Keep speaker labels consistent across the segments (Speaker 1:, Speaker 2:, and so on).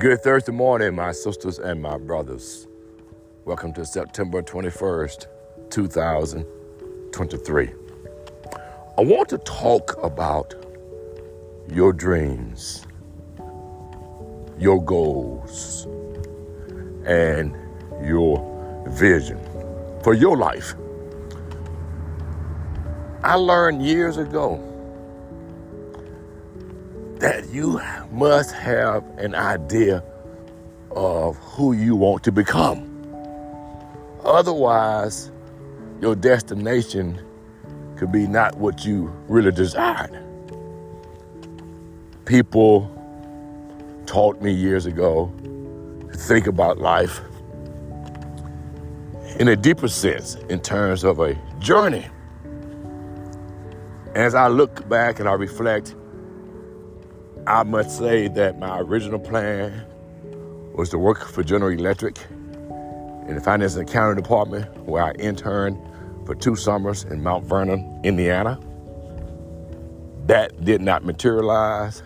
Speaker 1: Good Thursday morning, my sisters and my brothers. Welcome to September 21st, 2023. I want to talk about your dreams, your goals, and your vision for your life. I learned years ago that you must have an idea of who you want to become. Otherwise, your destination could be not what you really desired. People taught me years ago to think about life in a deeper sense in terms of a journey. As I look back and I reflect, I must say that my original plan was to work for General Electric in the finance and accounting department, where I interned for two summers in Mount Vernon, Indiana. That did not materialize.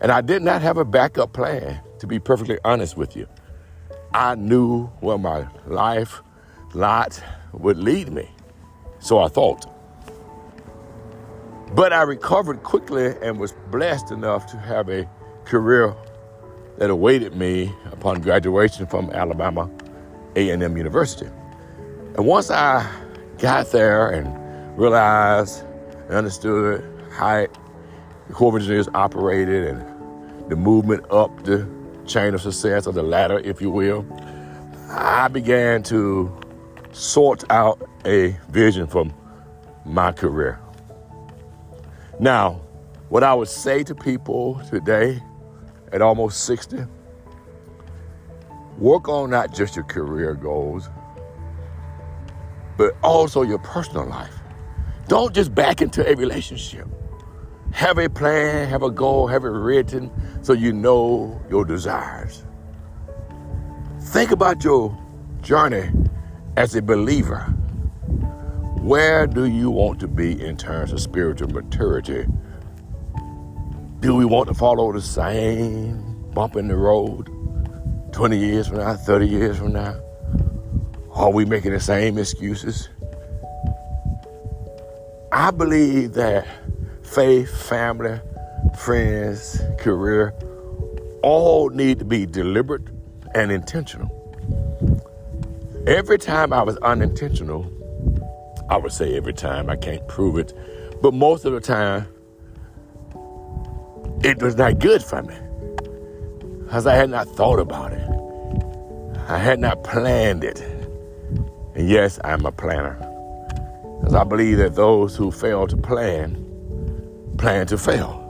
Speaker 1: And I did not have a backup plan, to be perfectly honest with you. I knew where my life lot would lead me. So I thought. But I recovered quickly and was blessed enough to have a career that awaited me upon graduation from Alabama A&M University. And once I got there and realized and understood how the Corps of Engineers operated and the movement up the chain of success or the ladder, if you will, I began to sort out a vision for my career. Now, what I would say to people today at almost 60, work on not just your career goals, but also your personal life. Don't just back into a relationship. Have a plan, have a goal, have it written so you know your desires. Think about your journey as a believer where do you want to be in terms of spiritual maturity? Do we want to follow the same bump in the road 20 years from now, 30 years from now? Are we making the same excuses? I believe that faith, family, friends, career all need to be deliberate and intentional. Every time I was unintentional, I would say every time. I can't prove it. But most of the time, it was not good for me. Because I had not thought about it. I had not planned it. And yes, I'm a planner. Because I believe that those who fail to plan, plan to fail.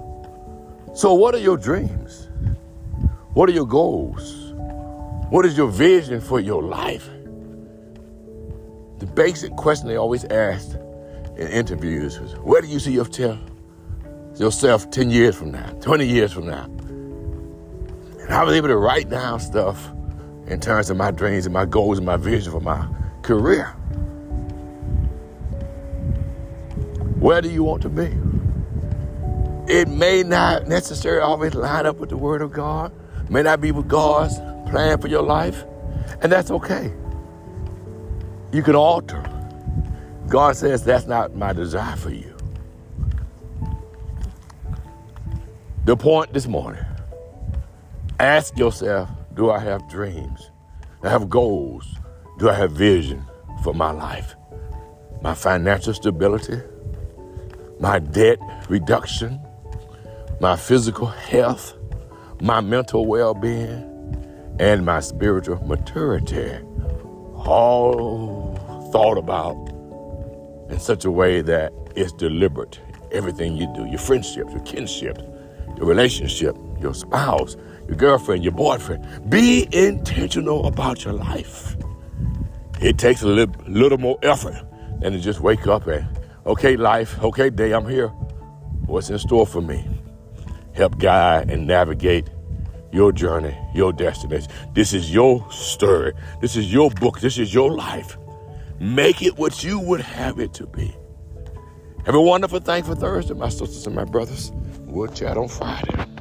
Speaker 1: So, what are your dreams? What are your goals? What is your vision for your life? The basic question they always ask in interviews is, where do you see yourself, yourself 10 years from now, 20 years from now? And I was able to write down stuff in terms of my dreams and my goals and my vision for my career. Where do you want to be? It may not necessarily always line up with the Word of God, may not be with God's plan for your life, and that's okay you can alter. God says that's not my desire for you. The point this morning ask yourself do I have dreams? Do I have goals? Do I have vision for my life? My financial stability? My debt reduction? My physical health? My mental well being? And my spiritual maturity? All thought about in such a way that it's deliberate. Everything you do, your friendships, your kinships, your relationship, your spouse, your girlfriend, your boyfriend. Be intentional about your life. It takes a little, little more effort than to just wake up and, okay, life, okay, day, I'm here. What's in store for me? Help guide and navigate your journey, your destination. This is your story. This is your book. This is your life. Make it what you would have it to be. Have a wonderful, thankful Thursday, my sisters and my brothers. We'll chat on Friday.